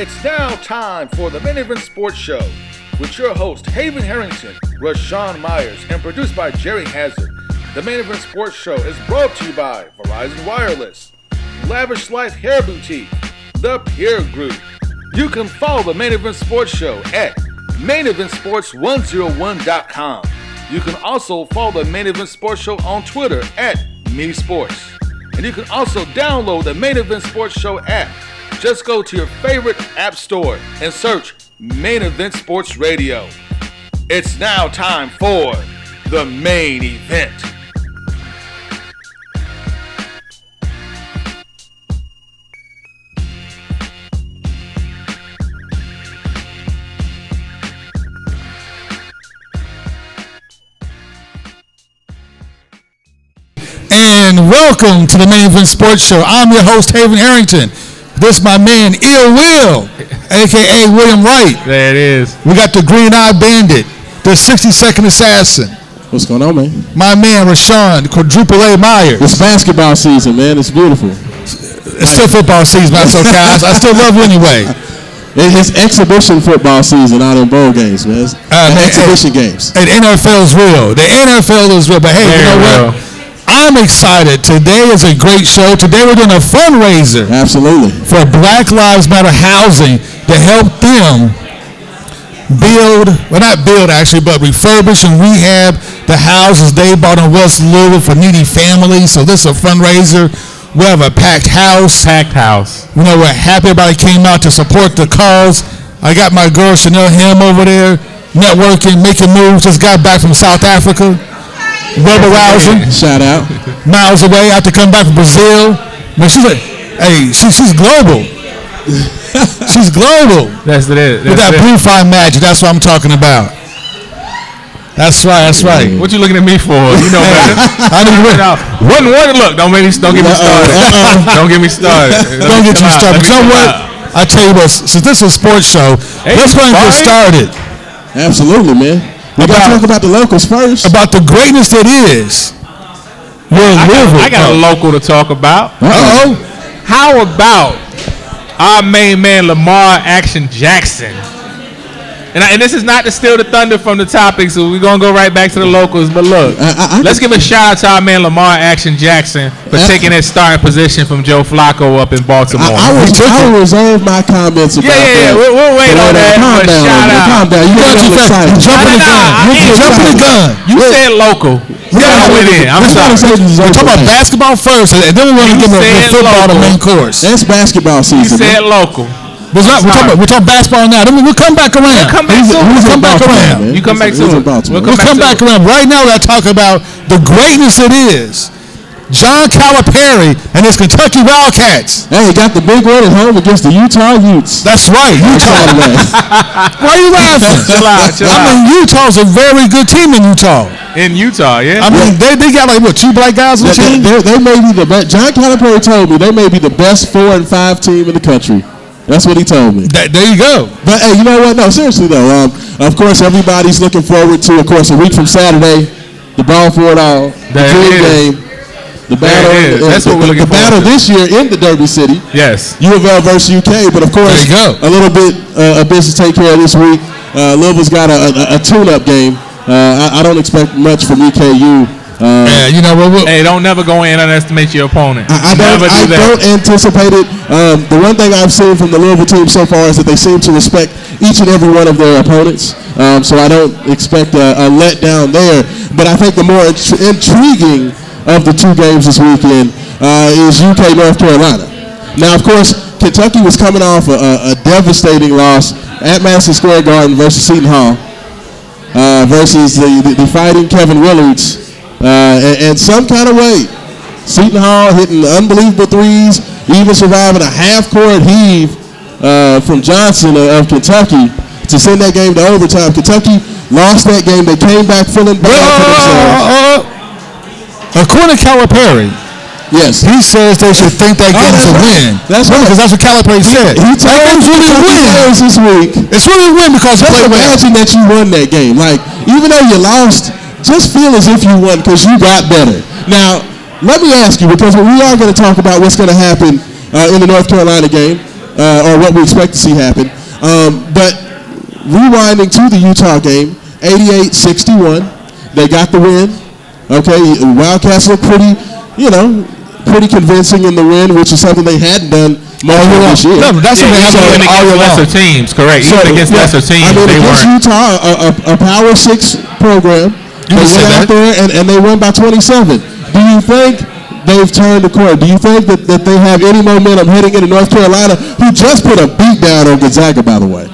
It's now time for the Main Event Sports Show with your host, Haven Harrington, Rashawn Myers, and produced by Jerry Hazard. The Main Event Sports Show is brought to you by Verizon Wireless, Lavish Life Hair Boutique, The Peer Group. You can follow the Main Event Sports Show at maineventsports101.com. You can also follow the Main Event Sports Show on Twitter at Me Sports. And you can also download the Main Event Sports Show app just go to your favorite app store and search Main Event Sports Radio. It's now time for the main event. And welcome to the Main Event Sports Show. I'm your host, Haven Harrington. This my man, Ill Will, aka William Wright. There it is. We got the Green Eye Bandit, the 60 Second Assassin. What's going on, man? My man, Rashawn, quadruple A Myers. It's basketball season, man. It's beautiful. It's still football season, not so guys. I still love you anyway. It's exhibition football season out in bowl games, man. It's Uh, and- exhibition games. And NFL is real. The NFL is real. But hey, you know real. what? I'm excited. Today is a great show. Today we're doing a fundraiser. Absolutely. for Black Lives Matter housing to help them build, well, not build actually, but refurbish and rehab the houses they bought in West Louisville for needy families. So this is a fundraiser. We have a packed house. Packed house. You know, we're happy everybody came out to support the cause. I got my girl Chanel Ham over there networking, making moves. Just got back from South Africa. Rebel rousing Shout out. miles away. I have to come back from Brazil. Man, she's like, hey, she, she's global. she's global. That's it. With that it. blue fire magic, that's what I'm talking about. That's right, that's right. What you looking at me for? You know better. I need to Now, one, one, look, don't make me, don't get me started. Don't get me started. Don't get you Come out, started. let But you me know what? I tell you what, since this is a sports show, Hey, let's go and get started Absolutely, man. We gotta talk about the locals first. about the greatness that is your I got, I got a local to talk about. Uh-oh. How about our main man Lamar Action Jackson? And, I, and this is not to steal the thunder from the topic, so we're gonna go right back to the locals. But look, I- I- I let's give a shout out to our man Lamar Action Jackson for Uh, taking that starting position from Joe Flacco up in Baltimore. I, I, will, took I will reserve my comments about Yeah, yeah, yeah. that. We'll, we'll wait uh, on that. Calm down, shout out. Calm down. You You got got a too little excited. Jumping the gun. nah, I You ain't jumping the gun. You said local. Yeah, I went in. I'm sorry. We're talking about man. basketball first, and then we're going to You give the, the football the main course. That's basketball season. You season. said local. We're, we're, talking, we're talking basketball now. Then we'll come back around. come back We'll- soon. We'll come back Baltimore, around. man. You come back soon. Baltimore. We'll We'll come to back around. Right now, we're talking about the greatness it is. John Calipari and his Kentucky Wildcats. Hey, got the big one at home against the Utah Utes. That's right, Utah. Saturday. Why are you laughing? Chill out, chill I mean, Utah's a very good team in Utah. In Utah, yeah. I mean, they, they got like what two black guys on the they, team? they, they may be the best. John Calipari told me they may be the best four and five team in the country. That's what he told me. That- there you go. But hey, you know what? No, seriously though. Um, of course, everybody's looking forward to, of course, a week from Saturday, the ball for it all, the game, the battle. it is. That's the, what we're looking the battle forward this year in the Derby City. yes. U of L versus UK, but of course, There you go. a little bit uh, of business to take care of this week. Uh, Louisville's got a, a, a tune-up game. Uh, I, I don't expect much from EKU. Uh, Yeah, you know what? we'll- Hey, don't never go in and underestimate your opponent. I, I don't, never I do that. don't anticipate it. Um, the one thing I've seen from the Louisville team so far is that they seem to respect each and every one of their opponents. Um, so I don't expect a, a letdown there. But I think the more intri- intriguing of the two games this weekend uh, is UK North Carolina. Now, of course, Kentucky was coming off a, a, a devastating loss at Madison Square Garden versus Seton Hall uh, versus the, the, the fighting Kevin Willards. Uh, and, and some kind of way, Seton Hall hitting unbelievable threes, even surviving a half-court heave uh, from Johnson of, Kentucky to send that game to overtime. Kentucky lost that game. They came back feeling bad for themselves. Uh, according to Calipari, Yes. he says they should think that Oh, game's that's a win. That's right. Because that's what Calipari said. He that told game's really a win. This week. It's really a win because Just well. imagine that you won that game. Like, even though you lost, just feel as if you won because you got better. Now, let me ask you, because we are going to talk about what's going to happen uh, in the North Carolina game. uh, or what we expect to see happen. Um, but rewinding to the Utah game, 88-61, they got the win. Okay, Wildcats look pretty, you know, pretty convincing in the win, which is something they hadn't done year of this year. No, that's Yeah, what haven't done all against year lesser long. teams, correct? So, even against yeah, lesser teams, I mean, they against weren't. Utah, a, a, a Power Six program, You they went out that. there and, and they won by 27. Do you think they've turned the corner? Do you think that, that they have any momentum heading into North Carolina, who just put a beat down on Gonzaga, by the way,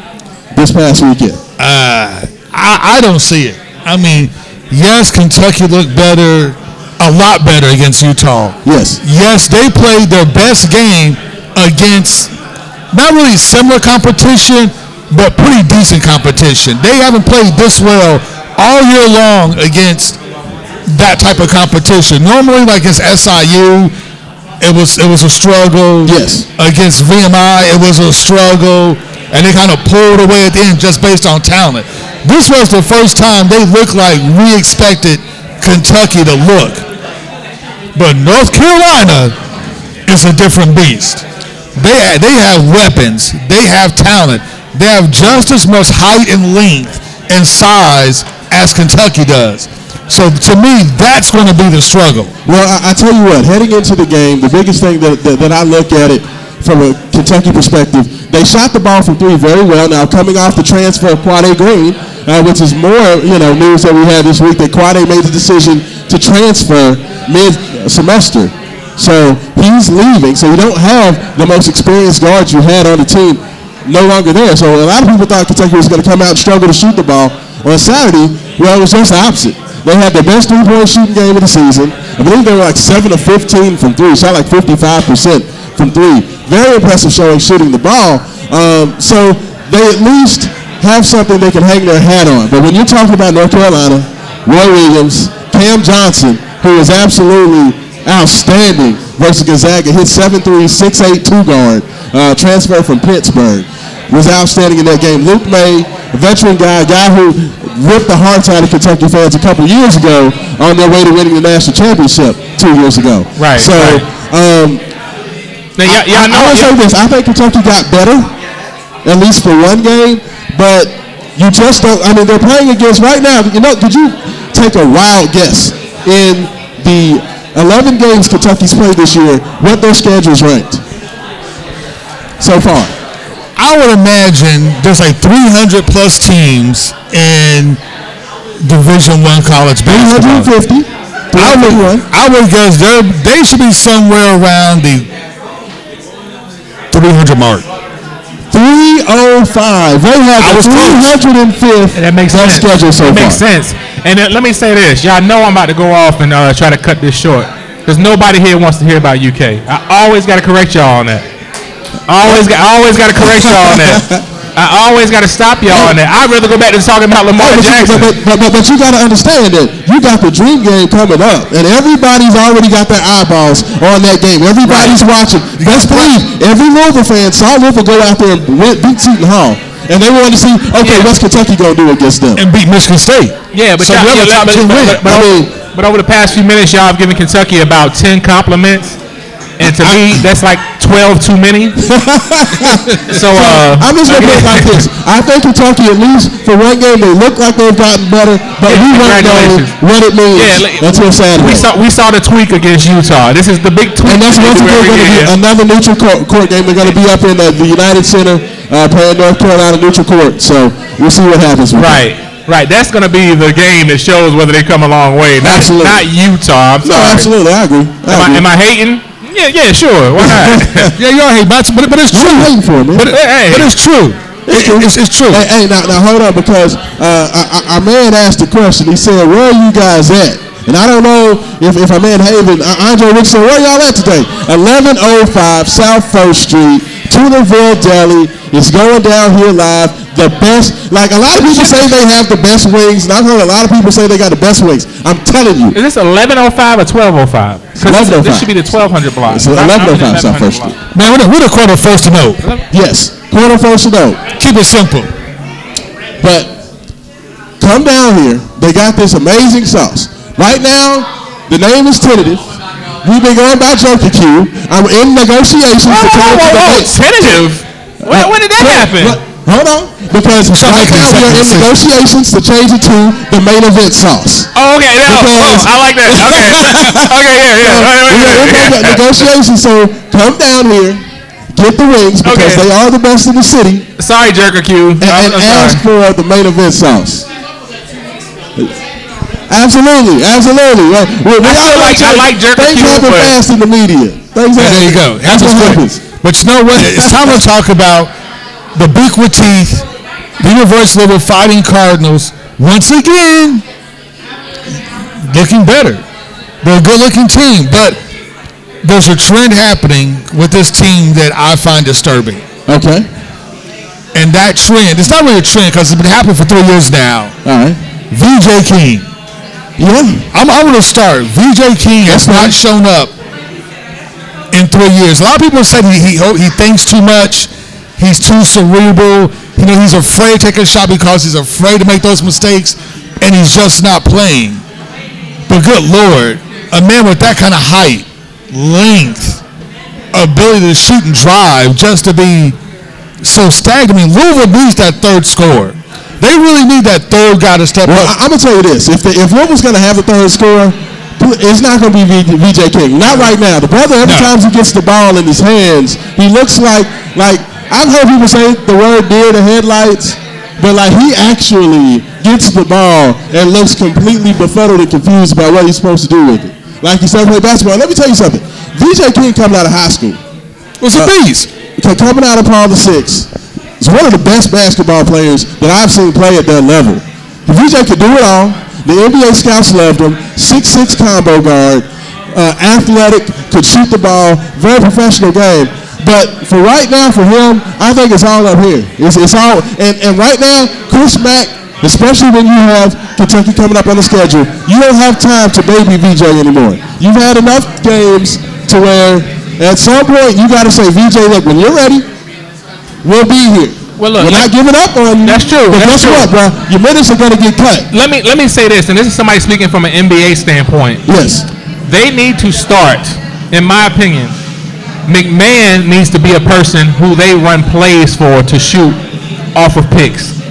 this past weekend? Uh, I, I don't see it. I mean, yes, Kentucky looked better, a lot better against Utah. Yes. Yes, they played their best game against not really similar competition, but pretty decent competition. They haven't played this well all year long against that type of competition. Normally, like against SIU, it was it was a struggle. Yes. Against VMI, it was a struggle, and they kind of pulled away at the end just based on talent. This was the first time they looked like we expected Kentucky to look. But North Carolina is a different beast. They they have weapons. They have talent. They have just as much height and length and size as Kentucky does. So to me, that's going to be the struggle. Well, I, I tell you what, heading into the game, the biggest thing that, that, that I look at it from a Kentucky perspective, they shot the ball from three very well. Now, coming off the transfer of Quade Green, uh, which is more, you know, news that we had this week that Quade made the decision to transfer mid-semester. So he's leaving. So you don't have the most experienced guards you had on the team no longer there. So a lot of people thought Kentucky was going to come out and struggle to shoot the ball on Saturday. Well, it was just the opposite. They had the best three-point shooting game of the season. I believe they were like 7 of 15 from three, shot like 55% from three. Very impressive showing shooting the ball. Um, so they at least have something they can hang their hat on. But when you're talking about North Carolina, Roy Williams, Cam Johnson, who is absolutely outstanding versus Gonzaga, hit 7'3", 6'8", two guard, uh, transfer from Pittsburgh, was outstanding in that game. Luke Maye, a veteran guy, a guy who ripped the hearts out of Kentucky fans a couple years ago on their way to winning the national championship two years ago. Right, So, right. um, Now, y'all, I, y'all know, I will say this. I think Kentucky got better, at least for one game, but you just don't. I mean, they're playing against right now. You know, did you take a wild guess in the 11 games Kentucky's played this year? What their schedules ranked so far? I would imagine there's like 300 plus teams in Division One college basketball. 350. I would, I would guess they they should be somewhere around the 300 mark. 305. They have I was close. 305th That makes best sense. schedule so that far. makes sense. And uh, let me say this: y'all know I'm about to go off and uh, try to cut this short because nobody here wants to hear about UK. I always got to correct y'all on that. I always got, I always got to correct y'all on that. I always got to stop y'all on that. I'd rather go back to talking about Lamar Hey, but, you, Jackson. but, but, but, but you got to understand that you got the dream game coming up, and everybody's already got their eyeballs on that game. Everybody's watching. Best believe every Louisville fan saw Louisville go out there and win, beat Seton Hall, and they wanted to see, okay, Yeah. what's Kentucky gonna do against them? and beat Michigan State. Yeah, but, so y'all, the yeah, top but, two but, but, but, I over, mean- but over the past few minutes, y'all have given Kentucky about ten compliments, and to me, that's like twelve too many. so, uh, I'm just gonna put it like this: I think Kentucky, at least for one game, they look like they've gotten better, but Yeah, we won't know what it means Yeah, like, until Saturday. We saw we saw the tweak against Utah. This is the big tweak. And that's that once again going to be another neutral court, court game. They're going to be up in uh, the United Center uh, playing North Carolina neutral court. So we'll see what happens. That. Right, right. That's going to be the game that shows whether they come a long way. Not, Absolutely. not Utah. I'm No, absolutely, I agree. I Am I, agree. am I hating? Yeah, yeah, sure. Why not? Yeah, y'all right, but, but, but it's What true. are you waiting for, man? But, it- Hey. but it's true. It's It- true. It's, it's true. Hey, hey, now, now hold on, because uh, our- our- our man asked the question. He said, "Where are you guys at?" And I don't know if, if our man Haven, uh, Andre Richardson, where y'all at today? 1105 South First Street, Tudorville Deli. It's going down here live. The best, like a lot of people say they have the best wings, and I've heard a lot of people say they got the best wings. I'm telling you, Is this 1105 or 1205? 'Cause this- 1105. This oh should be the 1200 block. It's 1105 South First Street. Man, we're the, we're the quarter first to know. Yes, quarter first to know. Keep it simple. But come down here. They got this amazing sauce. Right now, the name is tentative. We've been going by Joker Q. I'm in negotiations Whoa, to whoa, whoa, whoa. Tentative. When, when did that happen? What- Hold on, because right now we are in negotiations to change it to the main event sauce. Oh, okay. No, Because- oh, I like that. Okay. okay, yeah, yeah. Wait, wait, We're, wait, we're wait. talking about negotiations, so come down here, get the rings because Okay. they are the best in the city, Sorry, Jerker Q. and, and ask sorry. for the main event sauce. Absolutely, absolutely. Well, we, we I feel like- I like Jerker Things happen but- fast in the media. Things happen. there you go. That's what happens. But you know what? It's time to talk about the beak with teeth, the of Louisville Fighting Cardinals, once again, looking better. They're a good-looking team, but there's a trend happening with this team that I find disturbing. Okay. And that trend, it's not really a trend because it's been happening for three years now. All right. VJ King. Yeah. I'm, I'm going to start. VJ King has not shown up in three years. A lot of people say he, he he thinks too much. He's too cerebral. You know, he's afraid to take a shot because he's afraid to make those mistakes, and he's just not playing. But good lord, a man with that kind of height, length, ability to shoot and drive, just to be so stagnant. I mean, Louisville needs that third scorer. They really need that third guy to step Well, up. I, I'm gonna tell you this: if the, if Louisville's gonna have a third scorer, it's not gonna be V- VJ King. Not right now. The brother, every No. time he gets the ball in his hands, he looks like like I've heard people say the word deer to headlights, but like he actually gets the ball and looks completely befuddled and confused about what he's supposed to do with it. Like he's never played basketball. Let me tell you something: VJ King coming out of high school, was a uh, beast. Okay, coming out of Paul the Six, is one of the best basketball players that I've seen play at that level. VJ could do it all. The NBA scouts loved him. Six-six combo guard, uh, athletic, could shoot the ball, very professional game. But for right now, for him, I think it's all up here. It's, it's all, and, and right now, Chris Mack, especially when you have Kentucky coming up on the schedule, you don't have time to baby VJ anymore. You've had enough games to where at some point you got to say, VJ, look, when you're ready, we'll be here. Well, look, We're not giving up on you. That's true, But that's guess true. what, bro? Your minutes are going to get cut. Let me let me say this, and this is somebody speaking from an NBA standpoint. Yes. They need to start, in my opinion. McMahon needs to be a person who they run plays for to shoot off of picks.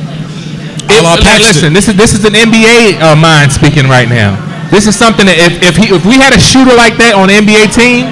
If, la listen, this is this is an NBA uh, mind speaking right now. This is something that if if, he, if we had a shooter like that on an NBA team,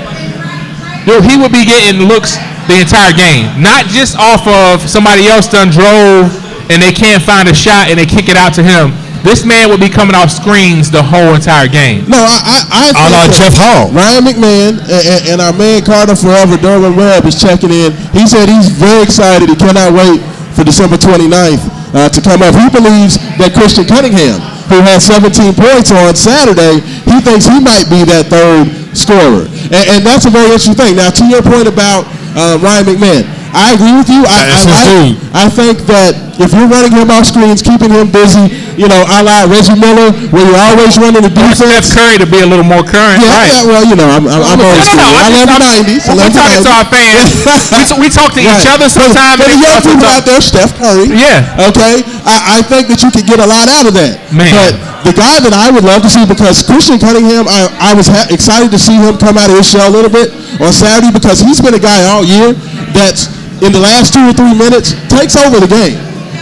dude, he would be getting looks the entire game, not just off of somebody else done drove and they can't find a shot and they kick it out to him. This man would be coming off screens the whole entire game. No, I, I, I A la think that Jeff Hall. Ryan McMahon and, and, and our man Carter Forever, Derwin Webb, is checking in. He said he's very excited. He cannot wait for December 29th uh, to come up. He believes that Christian Cunningham, who had 17 points on Saturday, he thinks he might be that third scorer. And, and that's a very interesting thing. Now, to your point about uh, Ryan McMahon, I agree with you. I, I, like- I think that if you're running him off screens, keeping him busy, you know, a la Reggie Miller, where you're always running the defense. Steph Curry to be a little more current, Yeah, right? yeah, well, you know, I'm, I'm, I'm no, old no, no. I I'm love the 90s. I love We're talking to our fans. we, t- we talk to each other sometimes. For, and the young people out there, Steph Curry. Yeah. Okay. I, I think that you could get a lot out of that. Man. But the guy that I would love to see, because Christian Cunningham, I, I was ha- excited to see him come out of his shell a little bit on Saturday because he's been a guy all year that's in the last two or three minutes takes over the game.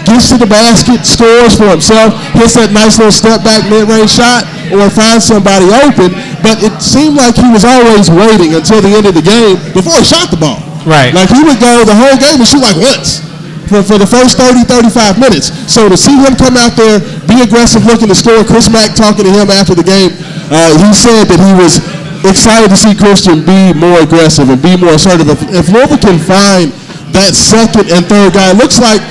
Gets to the basket, scores for himself, hits that nice little step back mid range shot, or finds somebody open. But it seemed like he was always waiting until the end of the game before he shot the ball. Right. Like he would go the whole game and shoot like once for, for the first 30, 35 minutes. So to see him come out there, be aggressive, looking to score. Chris Mack talking to him after the game, uh, he said that he was excited to see Christian be more aggressive and be more assertive. If, if Louisville can find that second and third guy, it looks like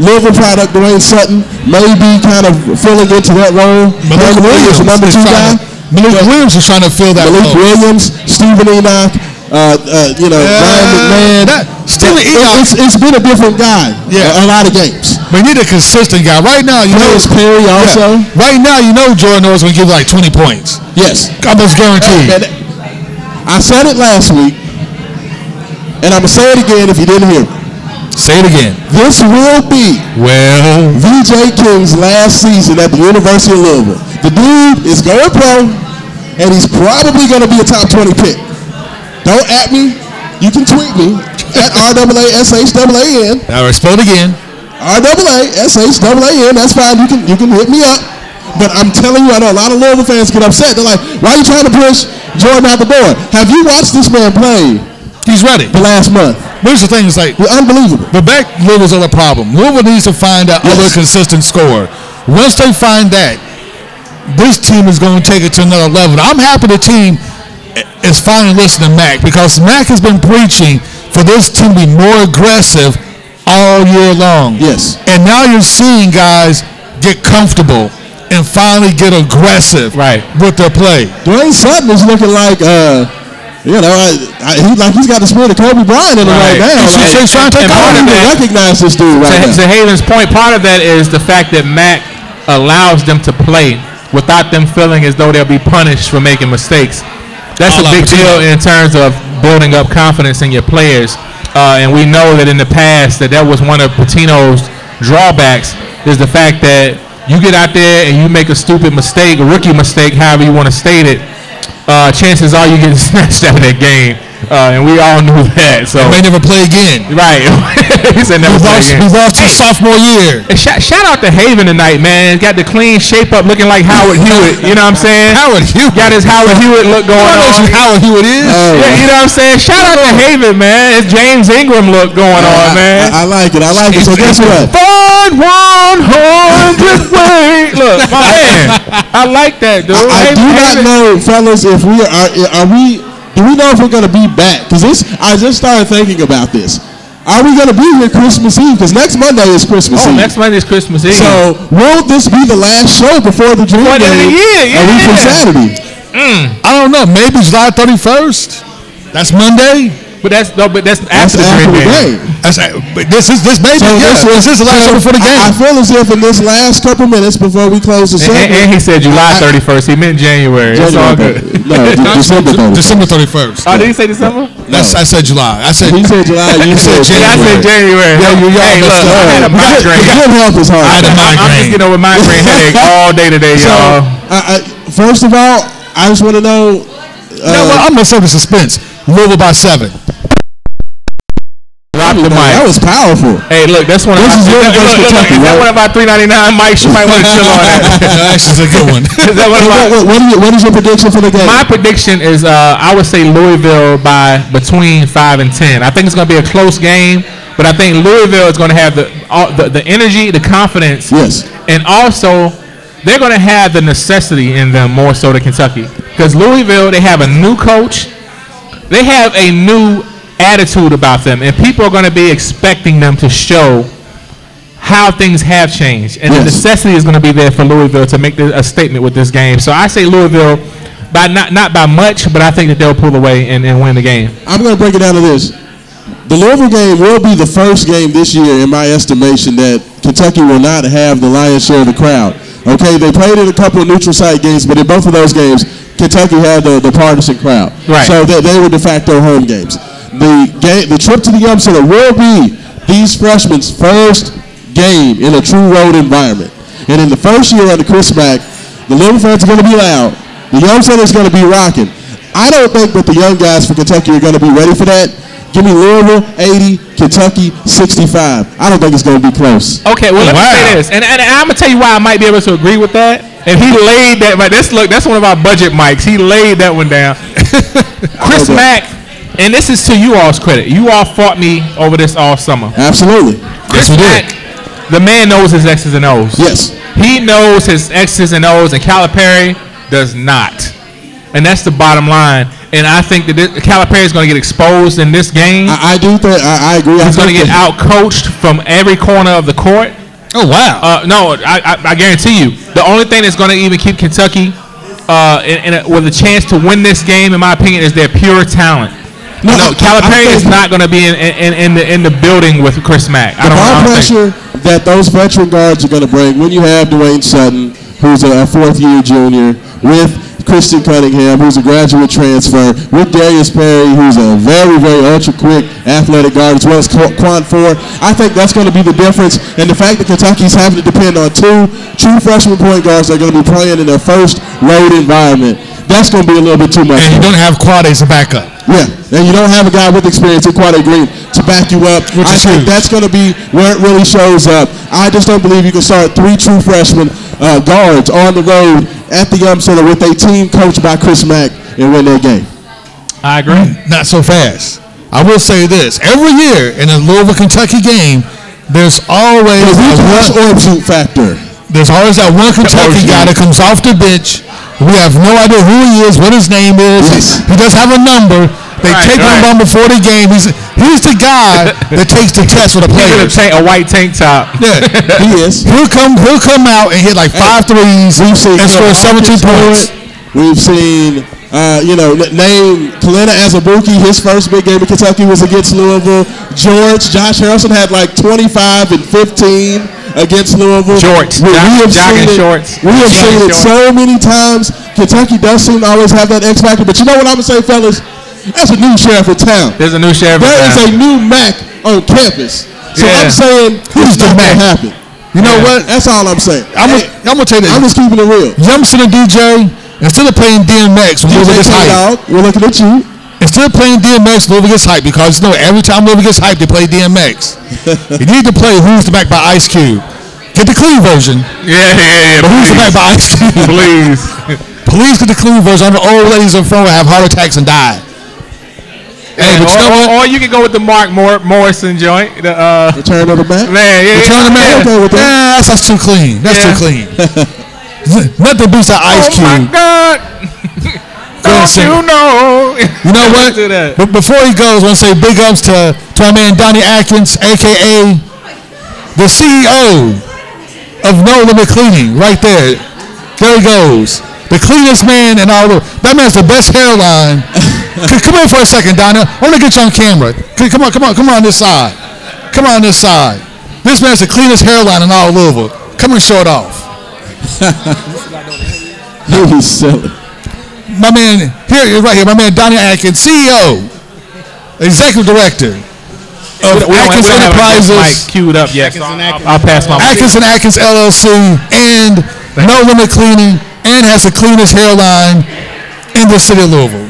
Louisville product Dwayne Sutton may be kind of filling into that role. Malik Brandon Williams, number is two guy. trying to- Malik Williams is trying to fill that Malik role. Williams, Steven Enoch, uh, uh, you know, Ryan McMahon. that- Steven It- Enoch- It's, it's been a different guy. Yeah. A, a lot of games. We need a consistent guy. Right now, you know, Darius Perry also. Yeah. Right now, you know, Jordan Nwora's going to give like 20 points. Yes. Almost guaranteed. Man, I said it last week, and I'm going to say it again if you didn't hear me. Say it again. This will be Well, VJ King's last season at the University of Louisville. The dude is going pro, and he's probably going to be a top 20 pick. Don't at me. You can tweet me at RAASHAAN. Spell it again. R-A-A-S-H-A-A-N. That's fine. You can you can hit me up. But I'm telling you, I know a lot of Louisville fans get upset. They're like, "Why are you trying to push Jordan out the door?" Have you watched this man play He's ready. the last month? Here's the thing: it's like He's unbelievable. But back Louisville's other problem. Louisville needs to find that Yes. other consistent scorer. Once they find that, this team is going to take it to another level. I'm happy the team is finally listening to Mack because Mack has been preaching for this team to be more aggressive all year long. Yes. And now you're seeing guys get comfortable and finally get aggressive Right. with their play. Dwayne Sutton is looking like, uh, you know, I, I, he like he's got the spirit of Kobe Bryant in him right, Right. now. He's- Like, he's trying to take and part of that- recognize this dude right to, now. to Haven's point, part of that is the fact that Mack allows them to play without them feeling as though they'll be punished for making mistakes. That's A a big deal in terms of building up confidence in your players. Uh, and we know that in the past that that was one of Pitino's drawbacks is the fact that you get out there and you make a stupid mistake, a rookie mistake, however you want to state it. Uh, chances are you get snatched out of that game, uh, and we all knew that. So May never play again. right, he said never He play lost, again. he lost his sophomore year. And shout, shout out to Haven tonight, man. Got the clean shape up, looking like Howard Hewitt. You know what I'm saying? Howard Hewitt. Got his Howard Hewitt look going I on. who Howard Hewitt is. Oh, Yeah, you know what I'm saying? Shout out to Haven, man. It's James Ingram look going on, I, man. I, I like it. I like it. So guess what? Fun 100 way. Look, my man. I like that, dude. I do Haven- not Haven- know, fellas, if we are are we do we know if we're gonna be back? Because this I just started thinking about this. Are we gonna be here Christmas Eve? Because next Monday is Christmas Oh, Eve. next Monday's Christmas Eve. so won't this be the last show before the Dream Before the end of the Game? year, A week from yeah. Saturday. Mm. I don't know. Maybe July 31st. That's Monday. But that's no, but that's That's after the after Dream the Game. game. That's, but this is this maybe yeah, this, is the last so before the game. I, I feel as if in this last couple minutes before we close the And, segment, and, and he said July 31st. He meant January. It's all good. No, December 30th. December 31st. Oh, did he say December? That's, I said July. I said He said July. You said said Yeah, I said January. Yeah, you- y'all hey, look. I had a migraine. Good health is hard. I had a I'm- I'm just migraine. getting over migraine headache all day today, So, y'all. I, I, first of all, I just want to know. Uh, No, well, I'm gonna serve the suspense. Louisville by seven. The that was powerful. Hey, look, that's one of This our, is your look, look, look, Kentucky, is that right? one of our 399 mics? You might want to chill on that. Actually, it's a good one. Is that one of What, our, what, what, what is your prediction for the game? my prediction is uh, I would say Louisville by between five and ten. I think it's going to be a close game, but I think Louisville is going to have the, all, the the energy, the confidence, Yes. and also they're going to have the necessity in them more so than Kentucky because Louisville they have a new coach, they have a new attitude about them, and people are going to be expecting them to show how things have changed, and the necessity is going to be there for Louisville to make this, a statement with this game. So I say Louisville by not not by much, but I think that they'll pull away and, and win the game. I'm going to break it down to this. The Louisville game will be the first game this year, in my estimation, that Kentucky will not have the lion's share of the crowd. Okay, they played in a couple of neutral site games, but in both of those games, Kentucky had the, the partisan crowd. Right. So they, they were de facto home games. The game, the trip to the Yum Center will be these freshmen's first game in a true road environment. And in the first year under Chris Mack, the Louisville fans are going to be loud. The Yum Center is going to be rocking. I don't think that the young guys for Kentucky are going to be ready for that. Give me Louisville 80, Kentucky 65. I don't think it's going to be close. Okay, well let me say this, and, and I'm gonna tell you why I might be able to agree with that. And he laid that. But that's look, that's one of our budget mics. He laid that one down. Chris Okay. Mack, and this is to you all's credit. You all fought me over this all summer. Absolutely. Chris we did. The man knows his X's and O's. Yes. He knows his X's and O's, and Calipari does not. And that's the bottom line. And I think that this, Calipari is going to get exposed in this game. I, I do think, I, I agree. He's going to get that- out coached from every corner of the court. Oh wow. Uh, no, I, I, I guarantee you, the only thing that's going to even keep Kentucky uh, in, in a, with a chance to win this game, in my opinion, is their pure talent. No, No, Calipari is not going to be in, in, in the in the building with Chris Mack. I the don't, I ball don't think. pressure that those veteran guards are going to bring when you have Dwayne Sutton, who's a fourth year junior, with Christian Cunningham, who's a graduate transfer, with Darius Perry, who's a very, very ultra quick athletic guard, as well as Qu- Khwan Fore. I think that's going to be the difference. And the fact that Kentucky's having to depend on two true freshman point guards that are going to be playing in their first road environment. That's going to be a little bit too much. And you don't have Quade as a backup. Yeah, and you don't have a guy with experience in Quade Green to back you up. Which I is think huge. that's going to be where it really shows up. I just don't believe you can start three true freshmen uh, guards on the road at the Yum Center with a team coached by Chris Mack and win their game. I agree. Not so fast. I will say this: every year in a Louisville Kentucky game, there's always The a reverse one, orb shoot factor. There's always that one Kentucky OG. guy that comes off the bench. We have no idea who he is, what his name is. Yes. He does have a number. They Right, take right. him on before the game. He's he's the guy that takes the test for the He's in a, players. a white tank top. Yeah. He is. He'll come. He'll come out and hit like five threes We've seen and score Clint 17 points. We've seen, uh, you know, n- name Kelenna Azubuike. His first big game in Kentucky was against Louisville. George, Josh Harrellson had like 25 and 15 against Louisville. Shorts. We, we have jogging seen it, shorts. We have seen it so many times. Kentucky does seem to always have that X factor. But you know what I'm gonna say, fellas? That's a new sheriff in town. There's a new sheriff. There is a new Mack on campus. So Yeah. I'm saying Who's the Mack? happen. You know what? That's all I'm saying. I'm Hey, I'm gonna tell you I'm just keeping it real. Youngster and DJ, instead of playing DMX when Louisville DJ gets hyped, K-Dog, we're looking at you. Instead of playing DMX, Louisville gets hyped because you know every time Louisville gets hyped, they play DMX. you need to play Who's the Mack by Ice Cube. Get the clean version, Yeah, yeah, yeah. but Who's the Mack by Ice Cube. Please. Please get the clean version. All the old ladies in front will have heart attacks and die. Hey, but you know or, or, or you can go with the Mark Mor- Morrison joint. The, uh, Return of the Mack. man, yeah, Return of the yeah. Man. okay with that. Yeah, that's, that's too clean. That's Yeah. too clean. Nothing beats that Ice Oh my Cube. God! Go ahead, Don't you know? You know what? Do that. But before he goes, I want to say big ups to, to our man Donnie Atkins, aka the CEO of No Limit Cleaning, right there. There he goes. The cleanest man in all the that man's the best hairline. Come here for a second, Donnie. I want to get you on camera. C- Come on, come on, come on this side. Come on this side. This man's the cleanest hairline in all Louisville. Come and show it off. He was silly. My man, here, right here, my man Donnie Atkins, CEO, Executive Director of We don't, Atkins we don't have a Enterprises, mic queued up yet. So I'll, I'll pass my mic. Atkins and Atkins LLC, and No Limit Cleaning, and has the cleanest hairline in the city of Louisville.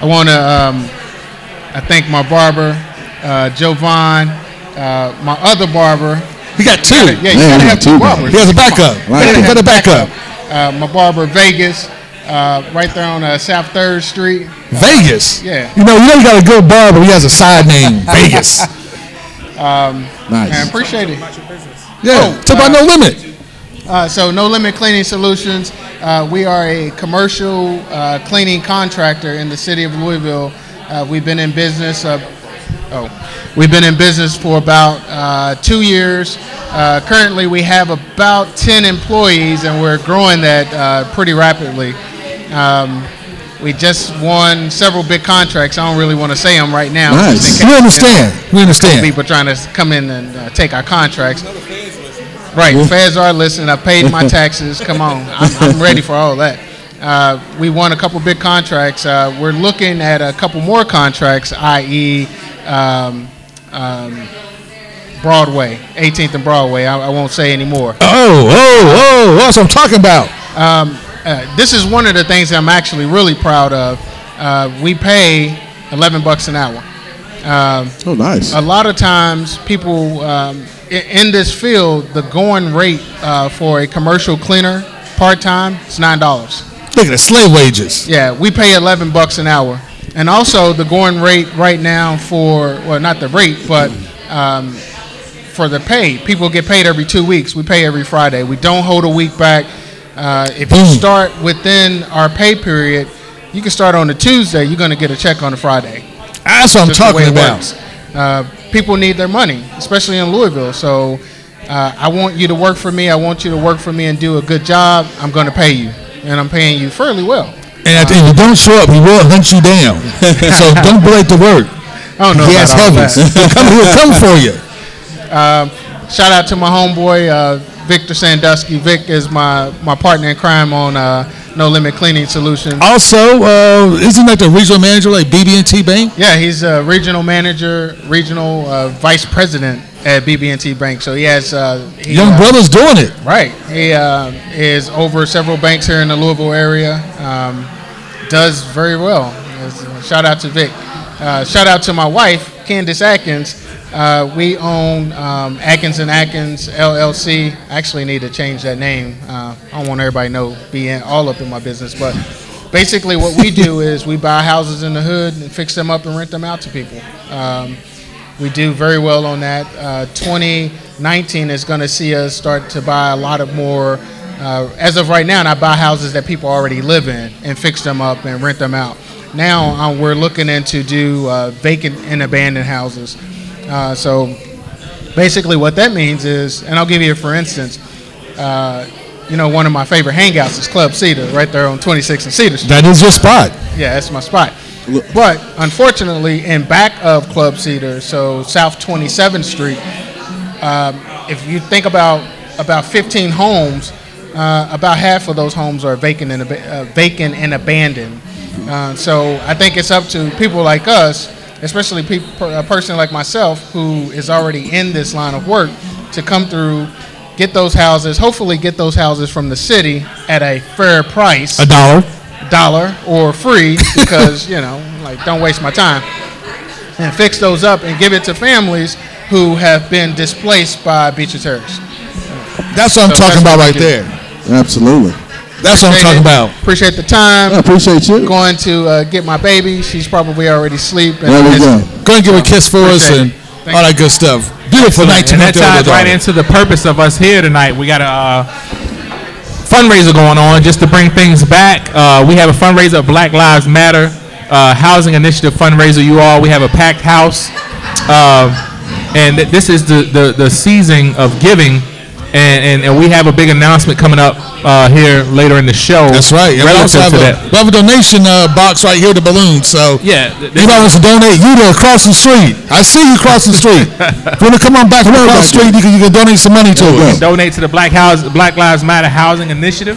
I want to um, I thank my barber, uh, Jovan, uh, my other barber. He got two. Yeah, you Man, gotta you have got two two barbers. barbers. He has a backup. Right. He got a backup. Uh, my barber Vegas, uh, right there on uh, South Third Street. Vegas. Yeah. You know, you know, he got a good bar, but He has a side name, Vegas. I Nice. appreciate it. Yeah. Oh, It's about no limit. Uh, so, No Limit Cleaning Solutions. Uh, we are a commercial uh, cleaning contractor in the city of Louisville. Uh, we've been in business. Uh, oh, we've been in business for about uh, two years. Uh, currently, we have about 10 employees, and we're growing that uh, pretty rapidly. Um, we just won several big contracts. I don't really want to say them right now. Nice. just in We case, understand. We understand. people trying to come in and uh, take our contracts. Right, feds are listening. I paid my taxes. Come on, I'm, I'm ready for all that. Uh, we won a couple big contracts. Uh, we're looking at a couple more contracts, i.e., um, um, Broadway, 18th and Broadway. I, I won't say anymore. Oh, oh, oh, that's what I'm talking about. Um, uh, this is one of the things I'm actually really proud of. Uh, we pay 11 bucks an hour. Um, Oh, nice. a lot of times people um, i- in this field the going rate uh, for a commercial cleaner part-time is nine dollars Look at the slave wages. yeah we pay 11 bucks an hour and also the going rate right now for well not the rate but um, for the pay people get paid every two weeks we pay every friday we don't hold a week back uh, if you start within our pay period you can start on a tuesday you're going to get a check on a friday That's what I'm just the way talking about. Uh, people need their money, especially in Louisville. So uh, I want you to work for me. I want you to work for me and do a good job. I'm going to pay you, and I'm paying you fairly well. And if you don't show up, he will hunt you down. so don't be the work. I don't He has heavens. He'll come, he'll come for you. Shout out to my homeboy uh, Victor Sandusky. Vic is my my partner in crime on uh, No Limit Cleaning Solutions. Also, uh, isn't that the regional manager like BB&T Bank? Yeah, he's a regional manager, regional uh, vice president at BB&T Bank. So he has uh, he, Young uh, brother's doing it. Right. He uh, is over several banks here in the Louisville area. Um, does very well. Shout out to Vic. Uh, shout out to my wife, Candace Atkins. Uh, we own um, Atkins and Atkins LLC. I actually need to change that name. Uh, I don't want everybody to know be in, all up in my business, but basically what we do is we buy houses in the hood and fix them up and rent them out to people. Um, we do very well on that. Uh, 2019 is going to see us start to buy a lot of more. Uh, as of right now, and I buy houses that people already live in and fix them up and rent them out. Now uh, we're looking into do uh, vacant and abandoned houses. Uh, so basically, what that means is, and I'll give you a for instance. Uh, you know, one of my favorite hangouts is Club Cedar, right there on 26 and Cedar Street. That is your spot. Yeah, that's my spot. But unfortunately, in back of Club Cedar, so South 27th Street, um, if you think about about 15 homes, uh, about half of those homes are vacant and ab- uh, vacant and abandoned. Uh, so I think it's up to people like us, especially peop a person like myself who is already in this line of work, to come through, get those houses, hopefully get those houses from the city at a fair price A dollar. dollar or free because you know like don't waste my time and fix those up and give it to families who have been displaced by Beecher Terrace. That's what I'm So talking about right there. Absolutely. That's what I'm talking about. Appreciate the time. I appreciate you. Going to uh, get my baby. She's probably already asleep. and There we go. Go and give her a kiss for us and it. Thank all that good stuff. Beautiful night and that tonight. ties right into the purpose of us here tonight. We got a uh, fundraiser going on just to bring things back. Uh, we have a fundraiser, Black Lives Matter uh, Housing Initiative fundraiser. You all, we have a packed house, uh, and th- this is the, the the season of giving. And, and, and we have a big announcement coming up uh, here later in the show. That's right. And we also have to a, that. we have a donation uh, box right here, the balloon. So Yeah, th- you might to donate. You there across the street. I see you across the street. if you want to come on back across the street, you can, you can donate some money to us. donate to the Black House Black Lives Matter Housing Initiative.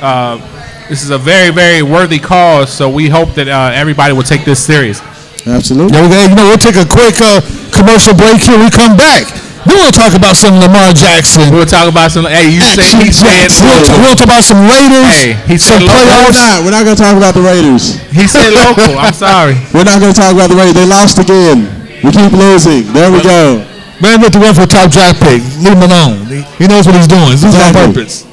Uh, this is a very very worthy cause, so we hope that uh, everybody will take this serious. Absolutely. Yeah, you know, we'll take a quick uh, commercial break here. We come back. Then we'll talk about some Lamar Jackson. We'll talk about some. Hey, you say Action he said Jackson. We'll, talk, we'll talk about some Raiders. Hey, he said local. We're playoffs. not. We're not going to talk about the Raiders. he said local. I'm sorry. We're not going to talk about the Raiders. They lost again. We keep losing. There we go. Man, with the one for top draft pick. Leave him alone. He, he knows what he's doing. He's losing on purpose.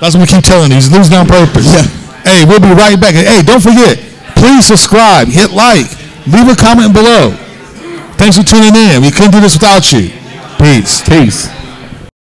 That's what we keep telling you. He's losing on purpose. Yeah. Hey, we'll be right back. Hey, don't forget, please subscribe, hit like, leave a comment below. Thanks for tuning in. We couldn't do this without you. Peace. Peace.